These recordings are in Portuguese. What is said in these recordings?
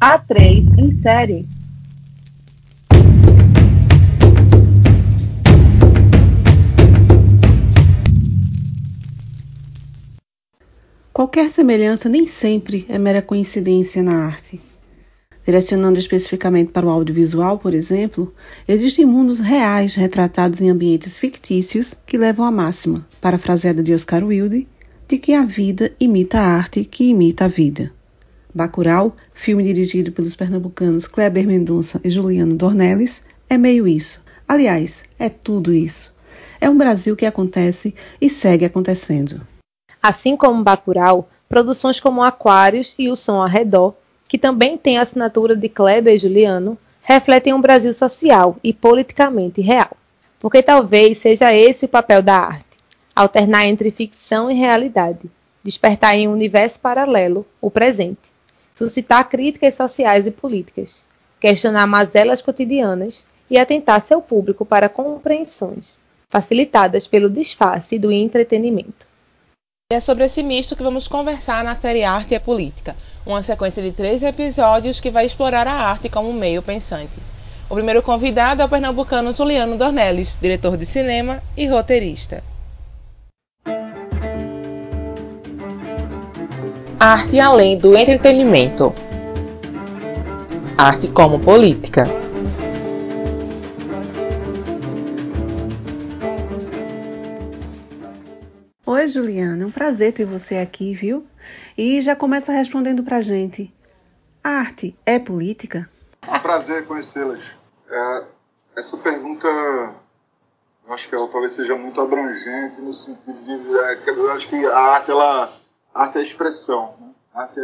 A3 em série. Qualquer semelhança nem sempre é mera coincidência na arte. Direcionando especificamente para o audiovisual, por exemplo, existem mundos reais retratados em ambientes fictícios que levam à máxima, parafraseada de Oscar Wilde, de que a vida imita a arte que imita a vida. Bacurau, filme dirigido pelos pernambucanos Kleber Mendonça e Juliano Dornelles, é meio isso. Aliás, é tudo isso. É um Brasil que acontece e segue acontecendo. Assim como Bacurau, produções como Aquários e O Som ao Redor que também tem a assinatura de Kleber e Juliano, refletem um Brasil social e politicamente real. Porque talvez seja esse o papel da arte: alternar entre ficção e realidade, despertar em um universo paralelo o presente, suscitar críticas sociais e políticas, questionar mazelas cotidianas e atentar seu público para compreensões, facilitadas pelo disfarce do entretenimento. É sobre esse misto que vamos conversar na série Arte e Política, uma sequência de três episódios que vai explorar a arte como meio pensante. O primeiro convidado é o pernambucano Juliano Dornelles, diretor de cinema e roteirista. Arte além do entretenimento. Arte como política. Oi, Juliana, é um prazer ter você aqui, viu? E já começa respondendo pra gente. Arte é política? Um prazer conhecê-las. É, essa pergunta, eu acho que ela talvez seja muito abrangente no sentido de, é, eu acho que a arte, ela, arte é expressão. Né? Arte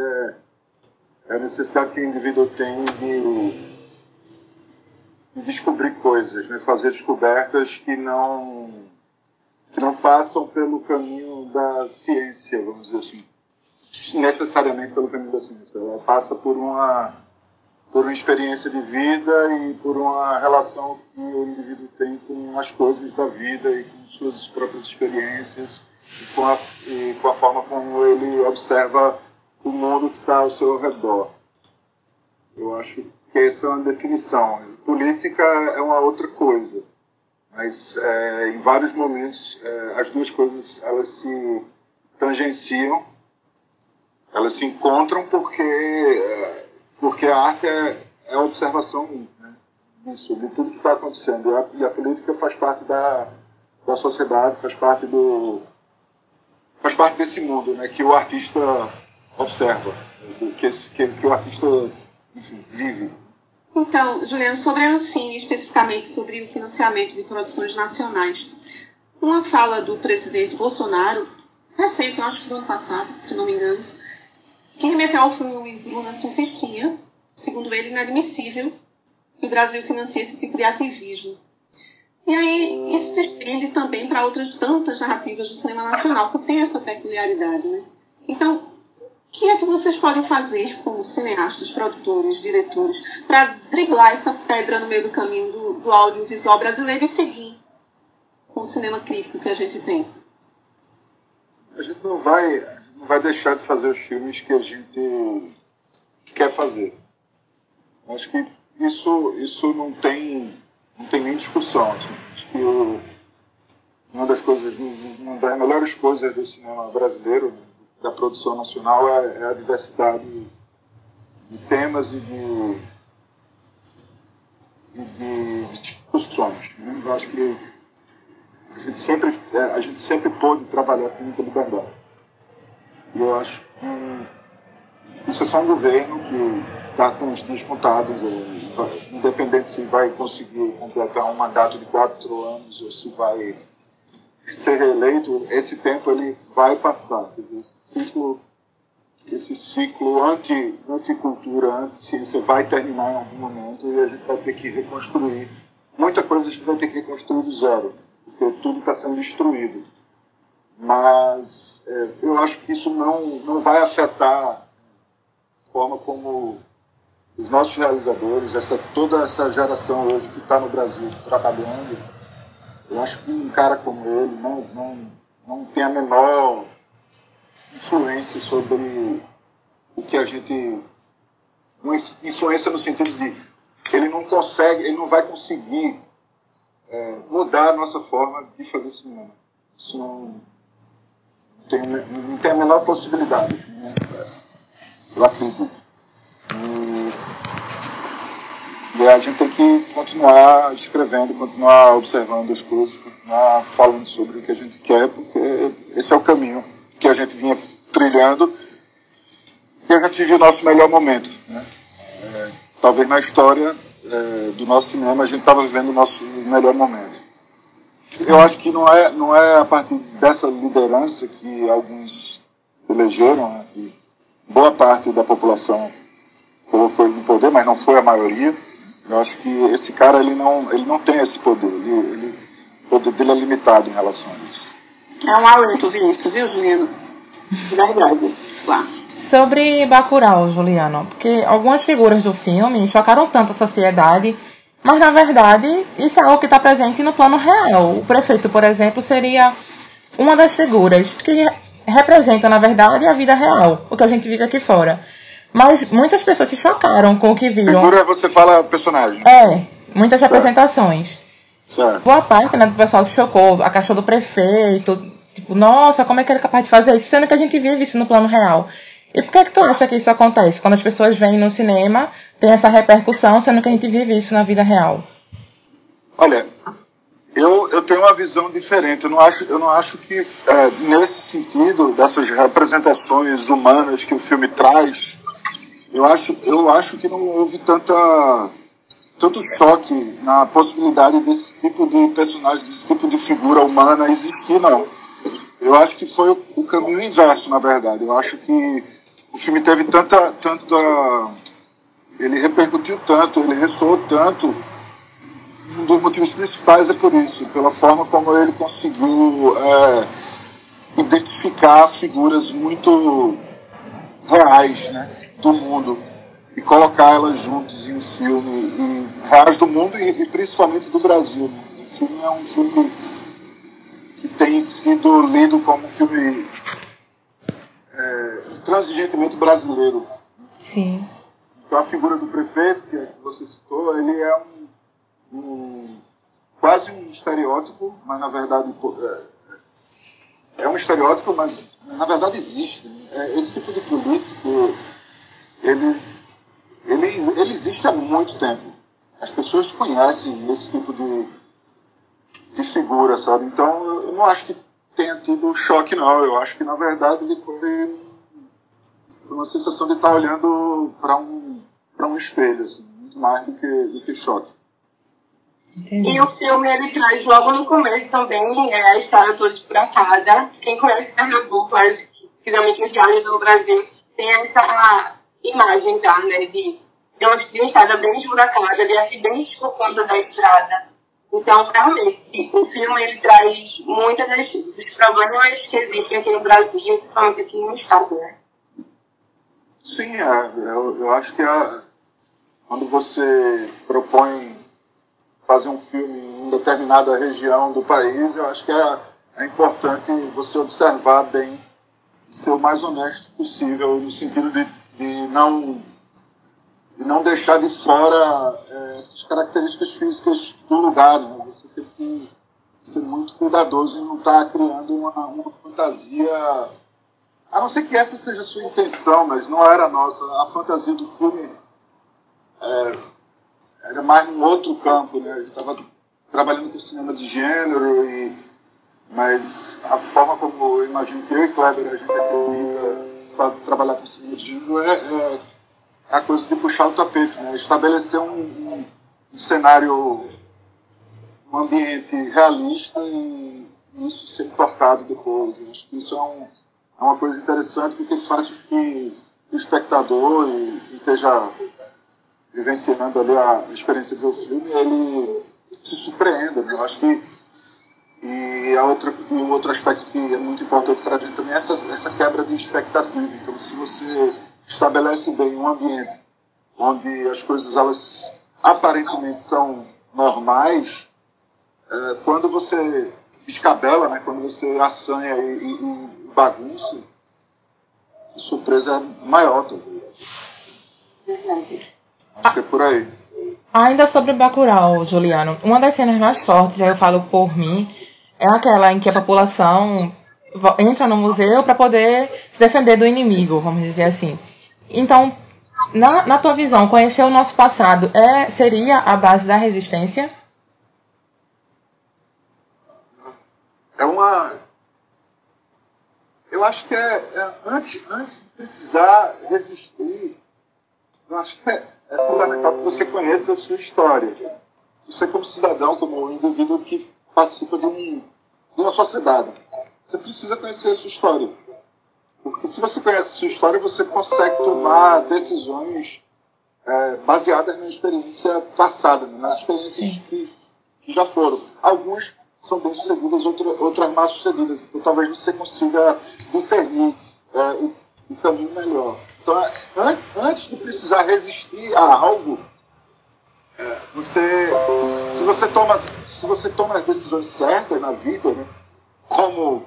é a necessidade que o indivíduo tem de, de descobrir coisas, né? fazer descobertas que não que não passam pelo caminho da ciência, vamos dizer assim. Necessariamente pelo caminho da ciência. Ela passa por uma, por uma experiência de vida e por uma relação que o indivíduo tem com as coisas da vida e com suas próprias experiências e com a, e com a forma como ele observa o mundo que está ao seu redor. Eu acho que essa é uma definição. Política é uma outra coisa mas é, em vários momentos é, as duas coisas elas se tangenciam, elas se encontram porque é, porque a arte é, é a observação né, de tudo que está acontecendo e a, e a, política faz parte da, da sociedade, faz parte do faz parte desse mundo, né, que o artista observa, que, que, que o artista enfim, vive. Então, Juliano, sobre a Ancine, especificamente sobre o financiamento de produções nacionais, uma fala do presidente Bolsonaro, recente, eu acho que do ano passado, se não me engano, que remeteu ao filme Bruna Surfistinha, segundo ele, inadmissível que o Brasil financie esse tipo de ativismo. E aí isso se estende também para outras tantas narrativas do cinema nacional, que tem essa peculiaridade. Né? Então, o que é que vocês podem fazer como cineastas, produtores, diretores, para driblar essa pedra no meio do caminho do, do audiovisual brasileiro e seguir com o cinema crítico que a gente tem? A gente não vai, não vai deixar de fazer os filmes que a gente quer fazer. Acho que isso, isso não tem, não tem nem discussão. Assim. Acho que o, uma das coisas, uma das melhores coisas do cinema brasileiro da produção nacional é, é a diversidade de temas e de, e de discussões. Né? Eu acho que a gente sempre, é, a gente sempre pôde trabalhar com muita liberdade. E eu acho que isso é só um governo que está com os dias contados, independente se vai conseguir completar um mandato de quatro anos ou se vai ser reeleito, esse tempo ele vai passar. Esse ciclo, esse ciclo anti, anticultura, anti-ciência vai terminar em algum momento e a gente vai ter que reconstruir. Muita coisa a gente vai ter que reconstruir do zero, porque tudo está sendo destruído. Mas é, eu acho que isso não, não vai afetar a forma como os nossos realizadores, essa, toda essa geração hoje que está no Brasil trabalhando, eu acho que um cara como ele não, não, não tem a menor influência sobre o que a gente uma influência no sentido de ele não consegue, ele não vai conseguir é, mudar a nossa forma de fazer cinema. Isso não tem, não tem a menor possibilidade. Assim, né? Eu acredito. E, e a gente tem que continuar escrevendo, continuar observando as coisas, continuar falando sobre o que a gente quer, porque esse é o caminho que a gente vinha trilhando e a gente vive o nosso melhor momento. Né? É, talvez na história é, do nosso cinema a gente estava vivendo o nosso melhor momento. Eu acho que não é, não é a partir dessa liderança que alguns elegeram, né, que boa parte da população colocou ele no poder, mas não foi a maioria. Eu acho que esse cara ele não, ele não tem esse poder. Ele, ele, o poder dele é limitado em relação a isso. É um alento Vinícius, viu, Juliano? Verdade. Claro sobre Bacurau, Juliano, porque algumas figuras do filme chocaram tanto a sociedade, mas na verdade isso é algo que está presente no plano real. O prefeito, por exemplo, seria uma das figuras que representa, na verdade, a vida real, o que a gente vive aqui fora. Mas muitas pessoas se chocaram com o que viram. Figura, você fala personagem. É, muitas certo. representações. Certo. Boa parte né, do pessoal se chocou, a caixa do prefeito, tipo, nossa, como é que ele é capaz de fazer isso? Sendo que a gente vive isso no plano real. E por que, é que tu acha que isso acontece? Quando as pessoas vêm no cinema, tem essa repercussão, sendo que a gente vive isso na vida real. Olha, eu, eu tenho uma visão diferente. Eu não acho, eu não acho que, é, nesse sentido, dessas representações humanas que o filme traz, eu acho, eu acho que não houve tanta, tanto choque na possibilidade desse tipo de personagem, desse tipo de figura humana existir, não. Eu acho que foi o, caminho inverso, na verdade. Eu acho que o filme teve tanta, tanta. Ele repercutiu tanto, ele ressoou tanto. Um dos motivos principais é por isso, pela forma como ele conseguiu é, identificar figuras muito reais né, do mundo e colocar elas juntas em um filme e, reais do mundo e, e principalmente do Brasil. Né. O filme é um filme que tem sido lido como um filme é, transigentemente brasileiro. Sim. Então a figura do prefeito, que você citou, ele é um, um quase um estereótipo, mas na verdade é, é um estereótipo, mas na verdade existe. É, esse tipo de político, ele, ele, ele existe há muito tempo. As pessoas conhecem esse tipo de, de figura, sabe? Então eu não acho que tenha tido choque, não. Eu acho que, na verdade, ele foi uma sensação de estar olhando para um, um espelho, assim, muito mais do que, do que choque. Entendi. E o filme ele traz logo no começo também é, a história toda esburacada. Quem conhece Pernambuco, mas principalmente quem viaja pelo Brasil, tem essa imagem já, né, de, de uma, estrada bem esburacada, de acidentes por conta da estrada. Então, realmente, o filme ele traz muitos dos problemas que existem aqui no Brasil, principalmente aqui no estado, né? Sim, é, eu, eu acho que quando você propõe fazer um filme em determinada região do país, eu acho que é, é importante você observar bem, ser o mais honesto possível, no sentido de, de não e não deixar de fora é, essas características físicas do lugar. Né? Você tem que ser muito cuidadoso em não estar tá criando uma, uma fantasia. A não ser que essa seja a sua intenção, mas não era a nossa. A fantasia do filme é, era mais num outro campo. Né? A gente estava trabalhando com cinema de gênero, e, mas a forma como eu imagino que eu e Kleber a gente acredita trabalhar com cinema de gênero é, é é a coisa de puxar o tapete, né? estabelecer um, um, um cenário, um ambiente realista e isso ser entortado depois. Eu acho que isso é, um, é, uma coisa interessante porque faz com que o espectador e quem esteja vivenciando ali a experiência do filme, ele se surpreenda. Né? Eu acho que e a outra o outro aspecto que é muito importante para a gente também é essa, essa quebra de expectativa. Então, se você estabelece bem um ambiente onde as coisas elas aparentemente são normais, é, quando você descabela, né, quando você assanha e, e, e bagunça, a surpresa é maior também. Acho que é por aí. Ainda sobre Bacurau, Juliano, uma das cenas mais fortes, aí eu falo por mim, é aquela em que a população entra no museu para poder se defender do inimigo, vamos dizer assim. Então, na, na tua visão, conhecer o nosso passado é, seria a base da resistência? É uma. Eu acho que é, é antes, antes de precisar resistir, eu acho que é, é fundamental que você conheça a sua história. Você, como cidadão, como indivíduo que participa de, um, de uma sociedade, você precisa conhecer a sua história. Porque se você conhece a sua história, você consegue tomar decisões é, baseadas na experiência passada, né? nas experiências que, que, já foram. Algumas são bem sucedidas, outras, outras mal sucedidas. Então talvez você consiga discernir é, o, o, caminho melhor. Então, é, an, antes de precisar resistir a algo, você, se você toma, se você toma as decisões certas na vida, né? como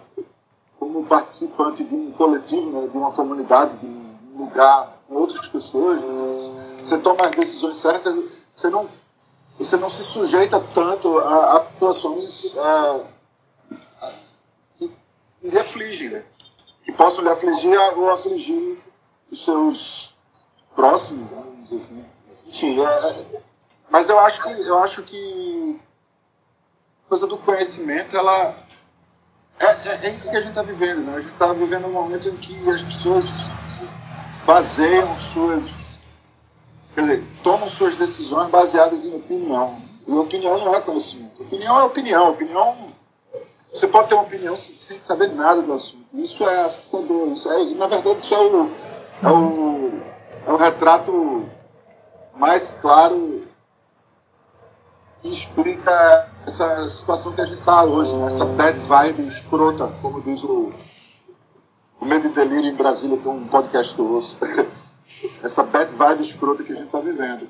como participante de um coletivo, né, de uma comunidade, de um lugar com outras pessoas, né, você toma as decisões certas, você não, você não se sujeita tanto a, a situações a, a, que lhe afligem, né, que possam lhe afligir ou afligir os seus próximos, né, vamos dizer assim. Enfim, é, é, mas eu acho que eu acho que coisa do conhecimento ela é, é, é, isso que a gente está vivendo, né? A gente está vivendo um momento em que as pessoas baseiam suas. Quer dizer, tomam suas decisões baseadas em opinião. E opinião não é conhecimento. Opinião é opinião. Opinião. Você pode ter uma opinião sem saber nada do assunto. Isso é assustador. Isso é, na verdade, isso é o, é o, é o retrato mais claro explica essa situação que a gente está hoje, né? essa bad vibe escrota, como diz o, o Medo e Delírio em Brasília, que é um podcast que eu ouço. essa bad vibe escrota que a gente está vivendo.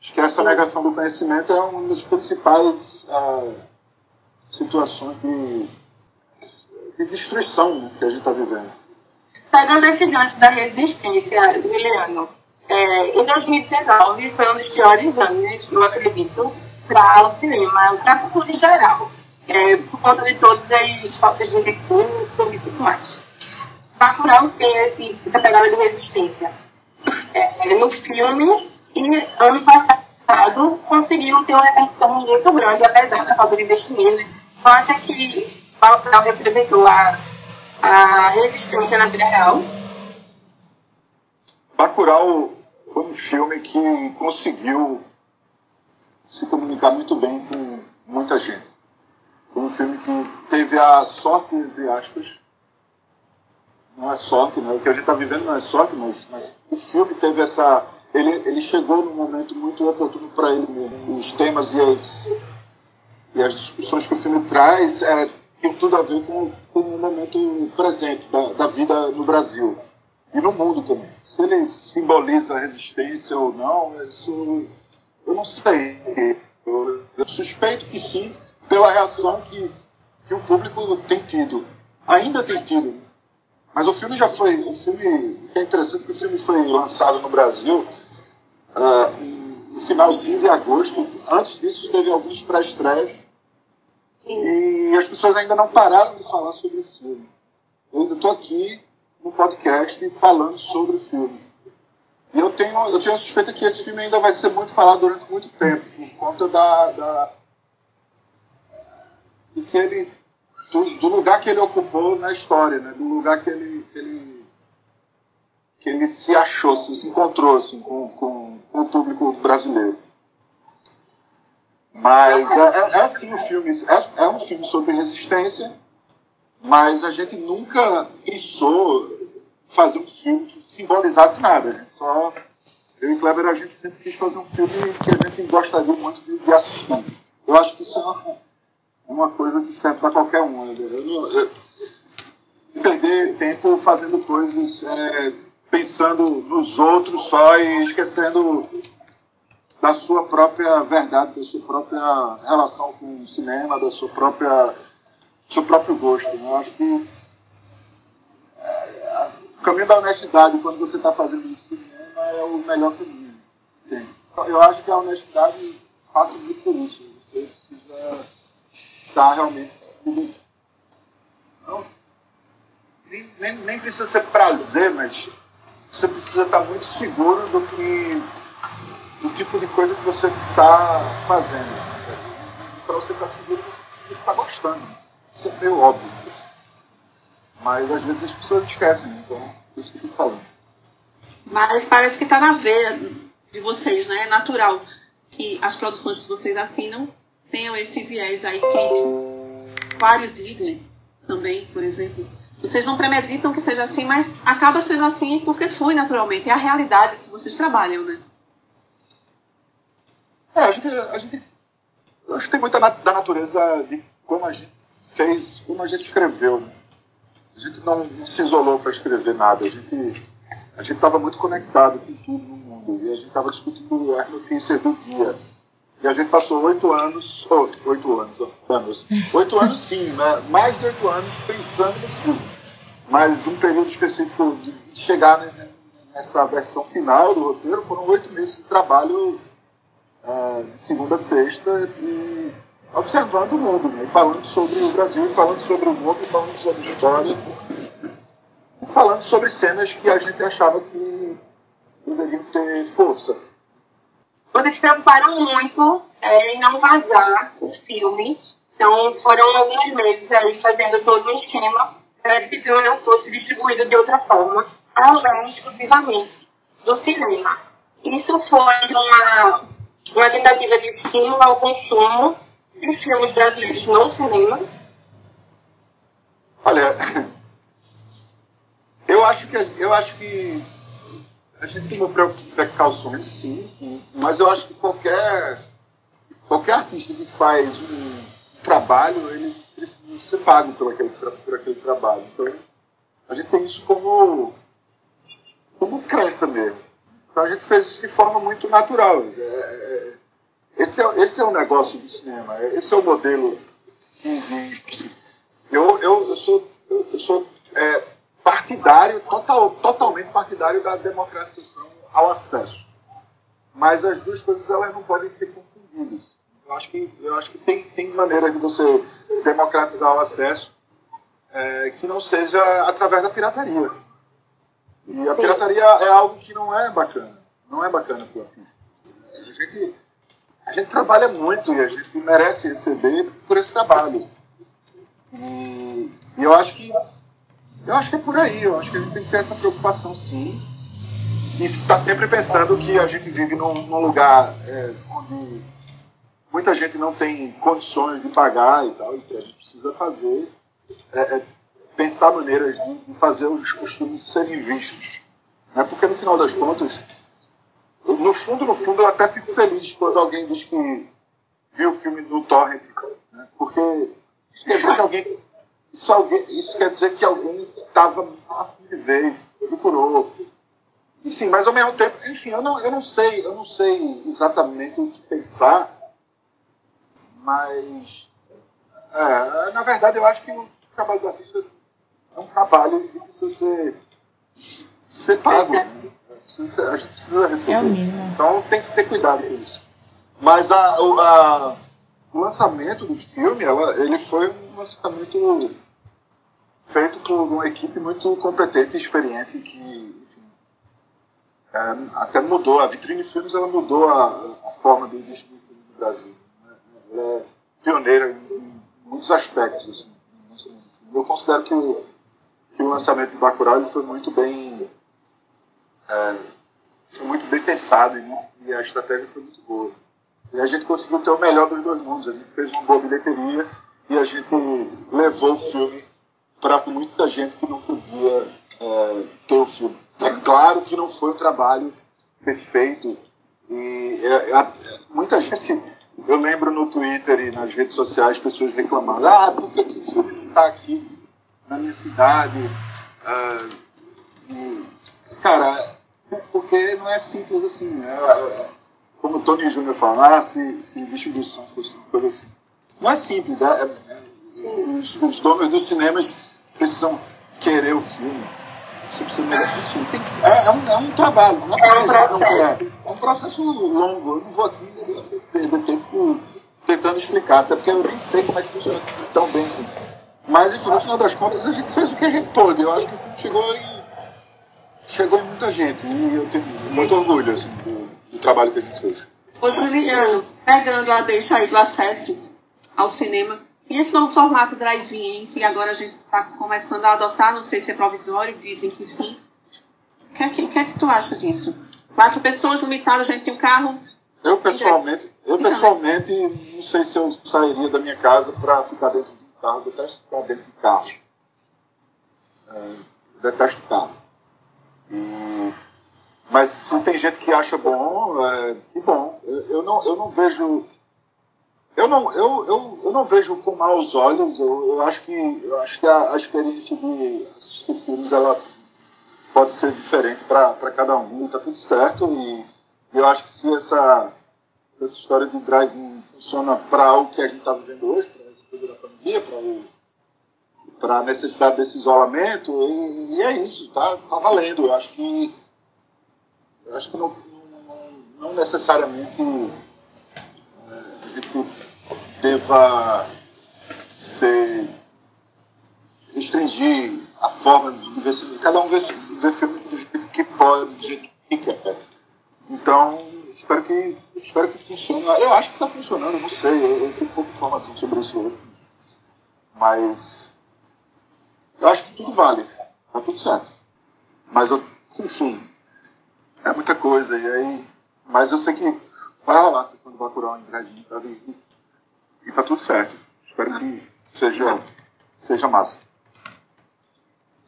Acho que essa negação do conhecimento é uma das principais uh, situações de, de destruição né, que a gente está vivendo. Pegando esse gancho da resistência, Juliano, é, em 2019 foi um dos piores anos, eu acredito, para o cinema, para a cultura em geral, é, por conta de todas as faltas de recursos e tudo mais. Bacurau tem esse, essa pegada de resistência. É, no filme, e ano passado conseguiu ter uma repercussão muito grande, apesar da falta de investimento. Eu acho que Bacurau representou a, a resistência na vida real. Bacurau foi um filme que conseguiu se comunicar muito bem com muita gente. Foi um filme que teve a sorte, entre aspas, não é sorte, né? o que a gente está vivendo não é sorte, mas, mas o filme teve essa. Ele, ele chegou num momento muito oportuno para ele mesmo. Os temas e as, e as discussões que o filme traz é, tudo a ver com, com o momento presente da, da vida no Brasil e no mundo também. Se ele simboliza a resistência ou não, isso eu não sei. Eu, eu suspeito que sim, pela reação que, que o público tem tido. Ainda tem tido. Mas o filme já foi. O filme. É interessante que o filme foi lançado no Brasil uh, no finalzinho de agosto. Antes disso, teve alguns pré-estreias. E as pessoas ainda não pararam de falar sobre o filme. Eu ainda estou aqui no podcast falando sobre o filme. Eu tenho, eu tenho a suspeita que esse filme ainda vai ser muito falado durante muito tempo, por conta da. da do, que ele, do, do, lugar que ele ocupou na história, né? do lugar que ele, que ele, que ele se achou, se encontrou assim, com, com, com o público brasileiro. Mas é, é, é assim o filme, é, é um filme sobre resistência, mas a gente nunca pensou fazer um filme que simbolizasse nada. Só. Eu e Kleber, a gente sempre quis fazer um filme que a gente gostaria muito de, de assistir. Eu acho que isso é uma, uma coisa que serve para qualquer um. Né? Eu, eu, perder tempo fazendo coisas, é, pensando nos outros só e esquecendo da sua própria verdade, da sua própria relação com o cinema, da sua própria, seu próprio gosto. Eu acho que o caminho da honestidade quando você está fazendo isso cinema é o melhor caminho. Sim. Eu acho que a honestidade passa muito por isso. Você precisa estar realmente. Não, nem, nem, nem precisa ser prazer, mas você precisa estar muito seguro do que do tipo de coisa que você está fazendo. Para você estar seguro, você precisa estar gostando. Isso é meio óbvio. Mas às vezes as pessoas esquecem, então é isso que eu estou falando. Mas parece que está na veia de vocês, né? É natural que as produções que vocês assinam tenham esse viés aí que vários idem também, por exemplo. Vocês não premeditam que seja assim, mas acaba sendo assim porque foi naturalmente. É a realidade que vocês trabalham, né? É, a gente, a gente acho que tem muita da natureza de como a gente fez, como a gente escreveu. Né? A gente não, não se isolou para escrever nada. A gente a gente estava muito conectado com tudo no mundo e a gente estava discutindo as notícias do dia. E a gente passou oito anos, oito anos, anos, oito anos sim, né? mais de oito anos pensando nisso. Mas um período específico de, chegar nessa versão final do roteiro foram oito meses de trabalho uh, de segunda a sexta e observando o mundo, né? falando sobre o Brasil, falando sobre o mundo, falando sobre história, falando sobre cenas que a gente achava que deveriam ter força. Vocês se preocuparam muito é, em não vazar os filmes, então foram alguns meses aí fazendo todo um esquema para que esse filme não fosse distribuído de outra forma, além exclusivamente do cinema. Isso foi uma uma tentativa de estímulo ao consumo de filmes brasileiros no cinema? Olha, eu acho que eu acho que a gente tomou precauções, sim, mas eu acho que qualquer qualquer artista que faz um trabalho, ele precisa ser pago por aquele, por aquele trabalho. Então, a gente tem isso como como crença mesmo. Então a gente fez isso de forma muito natural. É, é, esse, é, esse é o negócio do cinema, esse é o modelo que existe. Eu, eu, eu sou, eu sou é, partidário, total, totalmente partidário da democratização ao acesso. Mas as duas coisas elas não podem ser confundidas. Eu acho que, eu acho que tem, tem maneira de você democratizar o acesso é, que não seja através da pirataria. E a Sim. pirataria é algo que não é bacana. Não é bacana para o artista. A gente, a gente trabalha muito e a gente merece receber por esse trabalho. E, e eu acho que eu acho que é por aí. Eu acho que a gente tem que ter essa preocupação, sim. E está sempre pensando que a gente vive num, num lugar é, onde muita gente não tem condições de pagar e tal, e a gente precisa fazer é, é, pensar maneiras de, fazer os, os filmes serem vistos. Né? Porque no final das contas, no fundo, no fundo, eu até fico feliz quando alguém diz que viu o filme no Torrent. Né? Porque isso quer dizer que alguém. Isso, alguém, isso quer dizer que alguém estava afim de ver, procurou. Enfim, mas ao mesmo tempo, enfim, eu não, eu não sei, eu não sei exatamente o que pensar, mas é, na verdade eu acho que o trabalho do artista é um trabalho que precisa ser, ser pago. Né? A gente precisa receber. É então tem que ter cuidado com isso. Mas a, a, o lançamento do filme, ela, ele foi um lançamento feito por uma equipe muito competente e experiente que enfim, é, até mudou. A Vitrine Filmes ela mudou a, a forma de filmes no Brasil. Né? Ela é pioneira em, em muitos aspectos. Assim, eu considero que o, que o lançamento do Bacurau foi muito bem é, foi muito bem pensado e, a estratégia foi muito boa. E a gente conseguiu ter o melhor dos dois mundos. A gente fez uma boa bilheteria e a gente levou o filme para muita gente que não podia é, ter o filme. É claro que não foi um trabalho perfeito e é, é, muita gente, eu lembro no Twitter e nas redes sociais pessoas reclamando, ah, por que, o filme não está aqui na minha cidade? Ah, e, cara, porque não é simples assim. Né? Como o Tony Júnior fala, ah, se, se distribuição fosse uma coisa assim. Não é simples. É, é, os, os, donos dos cinemas precisam querer o filme. você precisa melhorar. Isso tem, é, é, um, é um trabalho. Não é, é um processo. É, é um processo longo. Eu não vou aqui perder tempo tentando explicar, até porque eu nem sei como é que funciona tão bem assim. Mas, enfim, no final das contas, a gente fez o que a gente pôde. Eu acho que o filme chegou em, chegou muita gente. E eu tenho muito orgulho assim, do, do trabalho que a gente fez. Ô, Juliano, pegando a deixa aí do acesso ao cinema, e esse novo formato drive-in, que agora a gente está começando a adotar, não sei se é provisório, dizem que sim. O que é que, que, é que tu acha disso? Quatro pessoas limitadas, a gente tem um carro. Eu pessoalmente, eu pessoalmente não sei se eu sairia da minha casa para ficar dentro de um carro. Eu detesto ficar dentro de carro. É, detesto carro. E, mas se tem gente que acha bom, é, que bom. Eu, eu, não, eu não vejo eu não, eu, eu, eu não vejo com maus olhos. Eu, eu acho que, eu acho que a, a experiência de assistir filmes ela pode ser diferente para cada um. Está tudo certo. E, eu acho que se essa, se essa história de drive funciona para o que a gente está vivendo hoje, para essa coisa da pandemia, para a necessidade desse isolamento, e, e, é isso, tá, tá valendo. Eu acho que, eu acho que não, não, não necessariamente gente deva ser restringir a forma de ver filme. Cada um vê, vê filme do jeito que pode, do jeito que quer. Então, espero que, espero que funcione. Eu acho que está funcionando, não sei. Eu, eu tenho pouca informação sobre isso hoje. Mas eu acho que tudo vale. Tá tudo certo. Mas, eu, enfim, é muita coisa. E aí, mas eu sei que vai rolar a sessão do Bacurau em Brasília tá? e, tá tudo certo. Espero que seja, seja massa.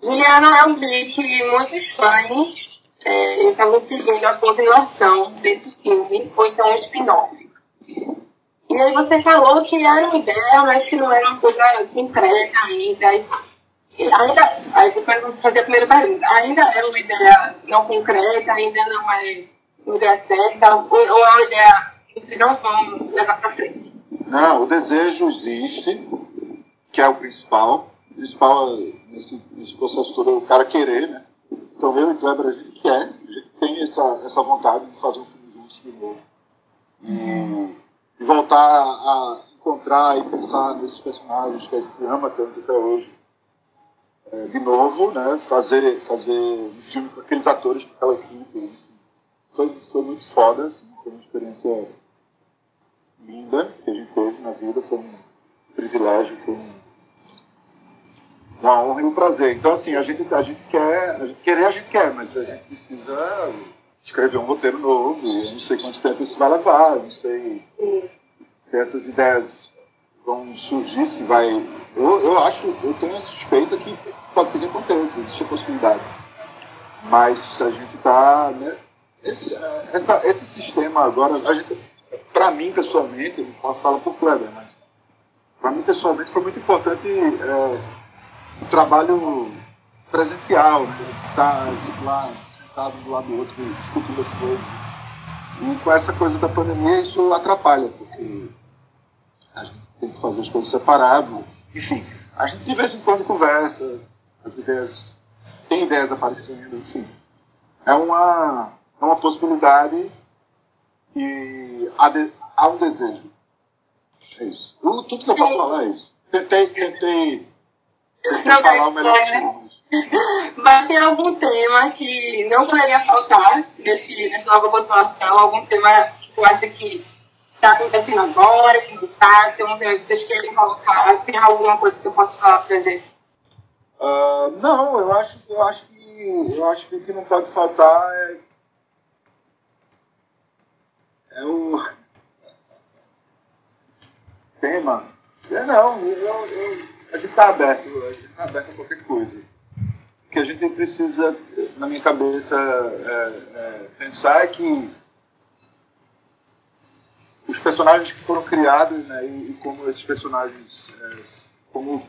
Juliana é um que muitos fãs é, estavam pedindo a continuação desse filme, ou então um spin-off. E aí você falou que era uma ideia, mas que não era uma coisa concreta ainda. Ainda, aí vou fazer a primeira pergunta. Ainda é uma ideia não concreta, ainda não é não der certo, ou, ou a ideia que vocês não vão levar para frente? Não, o desejo existe, que é o principal. O principal nesse, nesse processo todo é o cara querer, né? Então eu e Kleber, a gente quer, a gente tem essa, essa vontade de fazer um filme juntos de novo. E, e voltar a encontrar e pensar nesses personagens que a gente ama tanto até hoje. É, de novo, né? Fazer, fazer um filme com aqueles atores, com aquela equipe, foi, foi muito foda, assim, foi uma experiência linda que a gente teve na vida, foi um privilégio, foi um, uma honra e um prazer. Então, assim, a gente, a gente quer, a gente querer, a gente quer, mas a gente precisa escrever um roteiro novo, eu não sei quanto tempo isso vai levar, eu não sei se essas ideias vão surgir, se vai. Eu, eu acho, eu tenho a suspeita que pode ser que aconteça, existe a possibilidade. Mas a gente está né, esse, essa, esse sistema agora, para mim pessoalmente, não posso falar por Kleber, mas para mim pessoalmente foi muito importante é, o trabalho presencial, né? tá, lá sentado do lado do outro, discutindo as coisas. E com essa coisa da pandemia isso atrapalha, porque a gente tem que fazer as coisas separadas. Enfim, a gente de vez em quando conversa, as ideias, tem ideias aparecendo, enfim. É uma é uma possibilidade e há, de, há um desejo. É isso. Eu, tudo que eu posso falar é isso. Tentei, tentei, tentei não falar o melhor possível. Mas tem algum tema que não poderia faltar nesse, nessa nova motivação? Algum tema que tu acha que está acontecendo agora, que não está? Tem um tema que vocês querem colocar? Tem alguma coisa que eu posso falar para gente? Uh, não, eu acho, eu acho que eu acho que o que não pode faltar é é o tema. É, não, eu, eu, a gente está aberto, a gente está aberto a qualquer coisa. O que a gente precisa, na minha cabeça, é, é, pensar é que personagens que foram criados né, e, e como esses personagens, é, como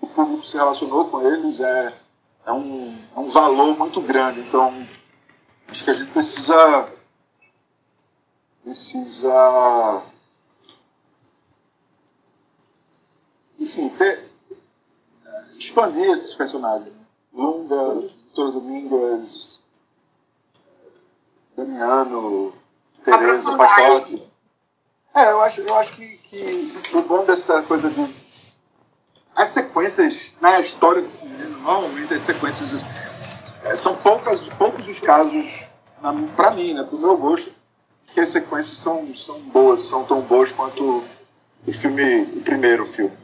o público se relacionou com eles, é, é, um, é um valor muito grande. Então, acho que a gente precisa precisa enfim, ter, expandir esses personagens. Lunga, Vitor Domingues, Damiano, Tereza, Pacote. É, eu acho, eu acho que, que o bom dessa coisa de. As sequências na né, história do cinema, normalmente as sequências. É, são poucas, poucos os casos, para mim, né, pro meu gosto, que as sequências são, são boas, são tão boas quanto o filme, o primeiro filme.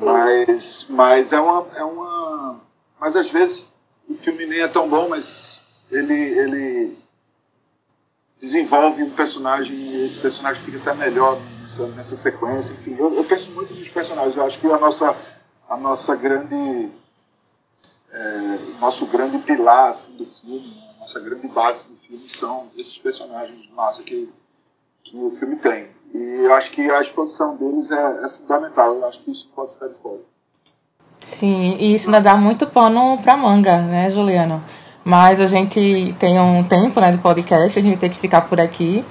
Mas, mas é uma, é uma. Mas às vezes o filme nem é tão bom, mas ele, ele desenvolve um personagem e esse personagem fica até melhor nessa, nessa sequência. Enfim, eu, eu, penso muito nos personagens. Eu acho que a nossa, a nossa grande. É, nosso grande pilar assim, do filme, a nossa grande base do filme são esses personagens massa que, que o filme tem. E eu acho que a exposição deles é, é fundamental. Eu acho que isso pode ficar de fora. Sim, e isso ainda dá muito pano para manga, né, Juliano? Mas a gente tem um tempo né, de podcast, a gente tem que ficar por aqui.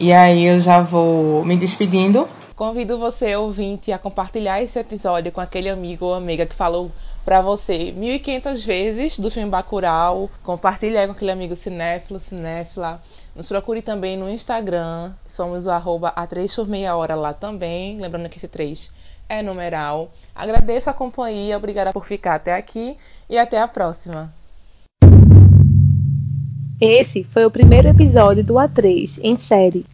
E aí eu já vou me despedindo. Convido você, ouvinte, a compartilhar esse episódio com aquele amigo ou amiga que falou para você 1500 vezes do filme Bacurau. Compartilhe com aquele amigo cinéfilo, cinéfila. Nos procure também no Instagram. Somos o arroba a 3 por meia hora lá também. Lembrando que esse 3 é numeral. Agradeço a companhia, obrigada por ficar até aqui e até a próxima. Esse foi o primeiro episódio do A3 em série